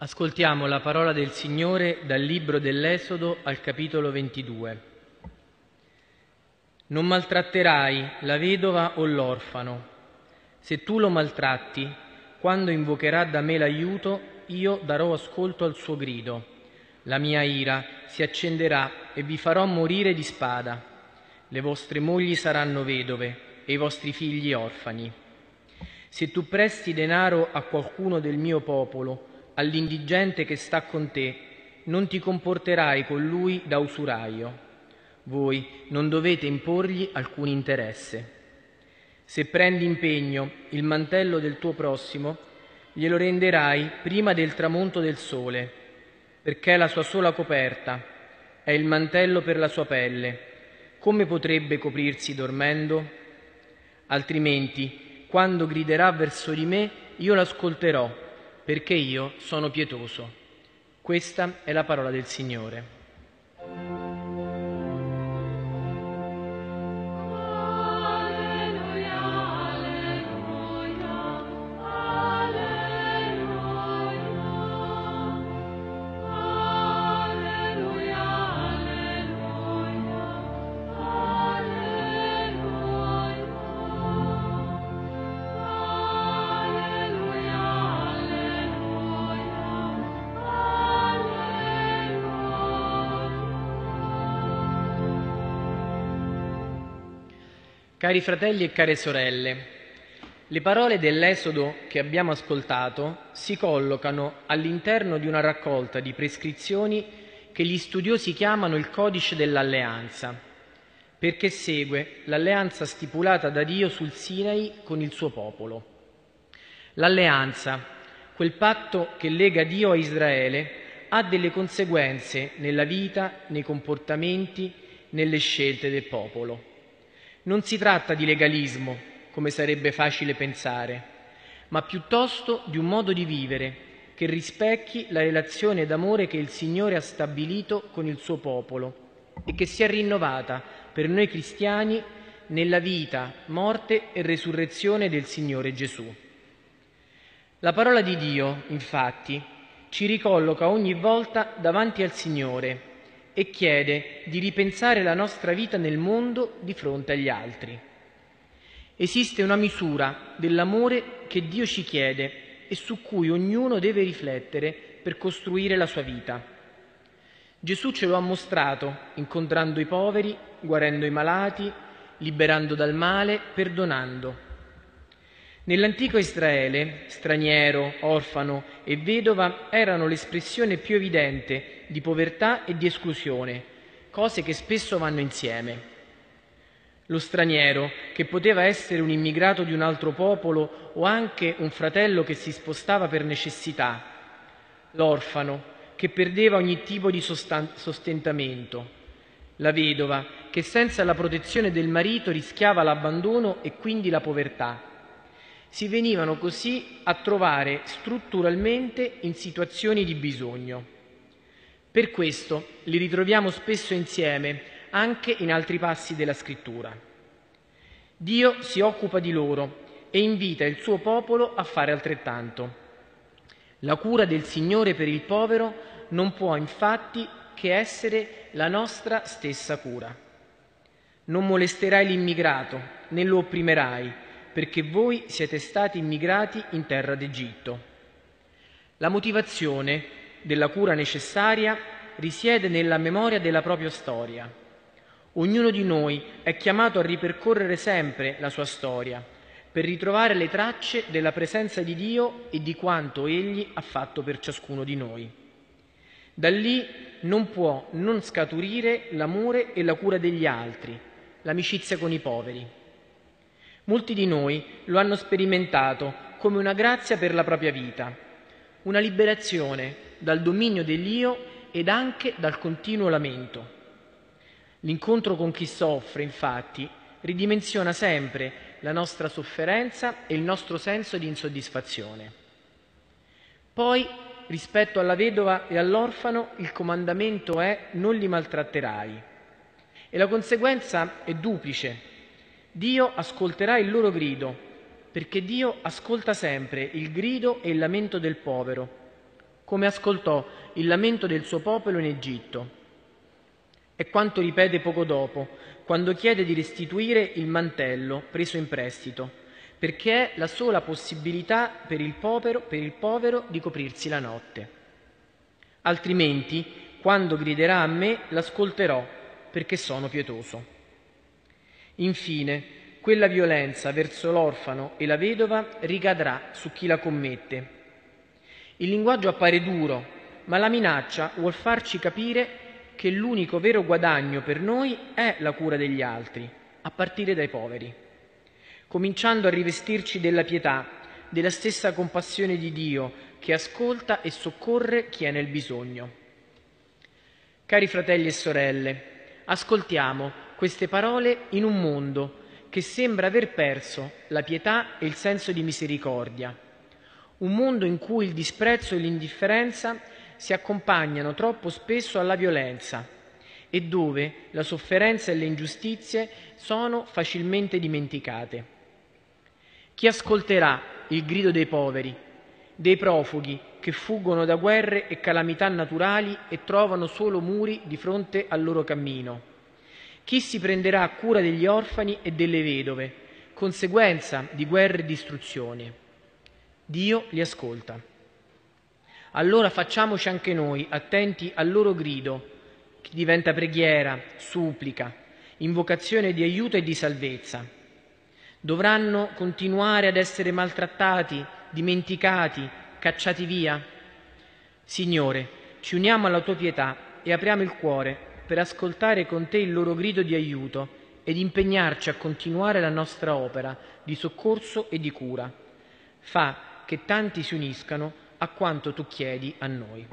Ascoltiamo la parola del Signore dal libro dell'Esodo al capitolo 22. Non maltratterai la vedova o l'orfano. Se tu lo maltratti, quando invocherà da me l'aiuto, io darò ascolto al suo grido. La mia ira si accenderà e vi farò morire di spada. Le vostre mogli saranno vedove e i vostri figli orfani. Se tu presti denaro a qualcuno del mio popolo, all'indigente che sta con te, non ti comporterai con lui da usuraio. Voi non dovete imporgli alcun interesse. Se prendi impegno il mantello del tuo prossimo, glielo renderai prima del tramonto del sole, perché è la sua sola coperta, è il mantello per la sua pelle. Come potrebbe coprirsi dormendo? Altrimenti, quando griderà verso di me, io l'ascolterò perché io sono pietoso. Questa è la parola del Signore. Cari fratelli e care sorelle, le parole dell'Esodo che abbiamo ascoltato si collocano all'interno di una raccolta di prescrizioni che gli studiosi chiamano il codice dell'alleanza, perché segue l'alleanza stipulata da Dio sul Sinai con il suo popolo. L'alleanza, quel patto che lega Dio a Israele, ha delle conseguenze nella vita, nei comportamenti, nelle scelte del popolo. Non si tratta di legalismo, come sarebbe facile pensare, ma piuttosto di un modo di vivere che rispecchi la relazione d'amore che il Signore ha stabilito con il suo popolo e che si è rinnovata per noi cristiani nella vita, morte e resurrezione del Signore Gesù. La parola di Dio, infatti, ci ricolloca ogni volta davanti al Signore e chiede di ripensare la nostra vita nel mondo di fronte agli altri. Esiste una misura dell'amore che Dio ci chiede e su cui ognuno deve riflettere per costruire la sua vita. Gesù ce lo ha mostrato incontrando i poveri, guarendo i malati, liberando dal male, perdonando. Nell'antico Israele, straniero, orfano e vedova erano l'espressione più evidente di povertà e di esclusione, cose che spesso vanno insieme. Lo straniero, che poteva essere un immigrato di un altro popolo o anche un fratello che si spostava per necessità. L'orfano, che perdeva ogni tipo di sostentamento. La vedova, che senza la protezione del marito rischiava l'abbandono e quindi la povertà si venivano così a trovare strutturalmente in situazioni di bisogno. Per questo li ritroviamo spesso insieme anche in altri passi della scrittura. Dio si occupa di loro e invita il suo popolo a fare altrettanto. La cura del Signore per il povero non può infatti che essere la nostra stessa cura. Non molesterai l'immigrato, né lo opprimerai, perché voi siete stati immigrati in terra d'Egitto. La motivazione della cura necessaria risiede nella memoria della propria storia. Ognuno di noi è chiamato a ripercorrere sempre la sua storia per ritrovare le tracce della presenza di Dio e di quanto Egli ha fatto per ciascuno di noi. Da lì non può non scaturire l'amore e la cura degli altri, l'amicizia con i poveri. Molti di noi lo hanno sperimentato come una grazia per la propria vita, una liberazione dal dominio dell'io ed anche dal continuo lamento. L'incontro con chi soffre, infatti, ridimensiona sempre la nostra sofferenza e il nostro senso di insoddisfazione. Poi, rispetto alla vedova e all'orfano, il comandamento è non li maltratterai. E la conseguenza è duplice, Dio ascolterà il loro grido, perché Dio ascolta sempre il grido e il lamento del povero. come ascoltò il lamento del suo popolo in Egitto. E quanto ripete poco dopo, quando chiede di restituire il mantello preso in prestito, perché è la sola possibilità per il povero, per il povero di coprirsi la notte. Altrimenti, quando griderà a me, l'ascolterò, perché sono pietoso. Infine, quella violenza verso l'orfano e la vedova ricadrà su chi la commette. Il linguaggio appare duro, ma la minaccia vuol farci capire che l'unico vero guadagno per noi è la cura degli altri, a partire dai poveri, cominciando a rivestirci della pietà, della stessa compassione di Dio che ascolta e soccorre chi è nel bisogno. Cari fratelli e sorelle, ascoltiamo queste parole in un mondo che sembra aver perso la pietà e il senso di misericordia, un mondo in cui il disprezzo e l'indifferenza si accompagnano troppo spesso alla violenza e dove la sofferenza e le ingiustizie sono facilmente dimenticate. Chi ascolterà il grido dei poveri, dei profughi che fuggono da guerre e calamità naturali e trovano solo muri di fronte al loro cammino? Chi si prenderà cura degli orfani e delle vedove, conseguenza di guerre e distruzioni? Dio li ascolta. Allora facciamoci anche noi attenti al loro grido, che diventa preghiera, supplica, invocazione di aiuto e di salvezza. Dovranno continuare ad essere maltrattati, dimenticati, cacciati via? Signore, ci uniamo alla tua pietà e apriamo il cuore per ascoltare con te il loro grido di aiuto ed impegnarci a continuare la nostra opera di soccorso e di cura. Fa che tanti si uniscano a quanto tu chiedi a noi.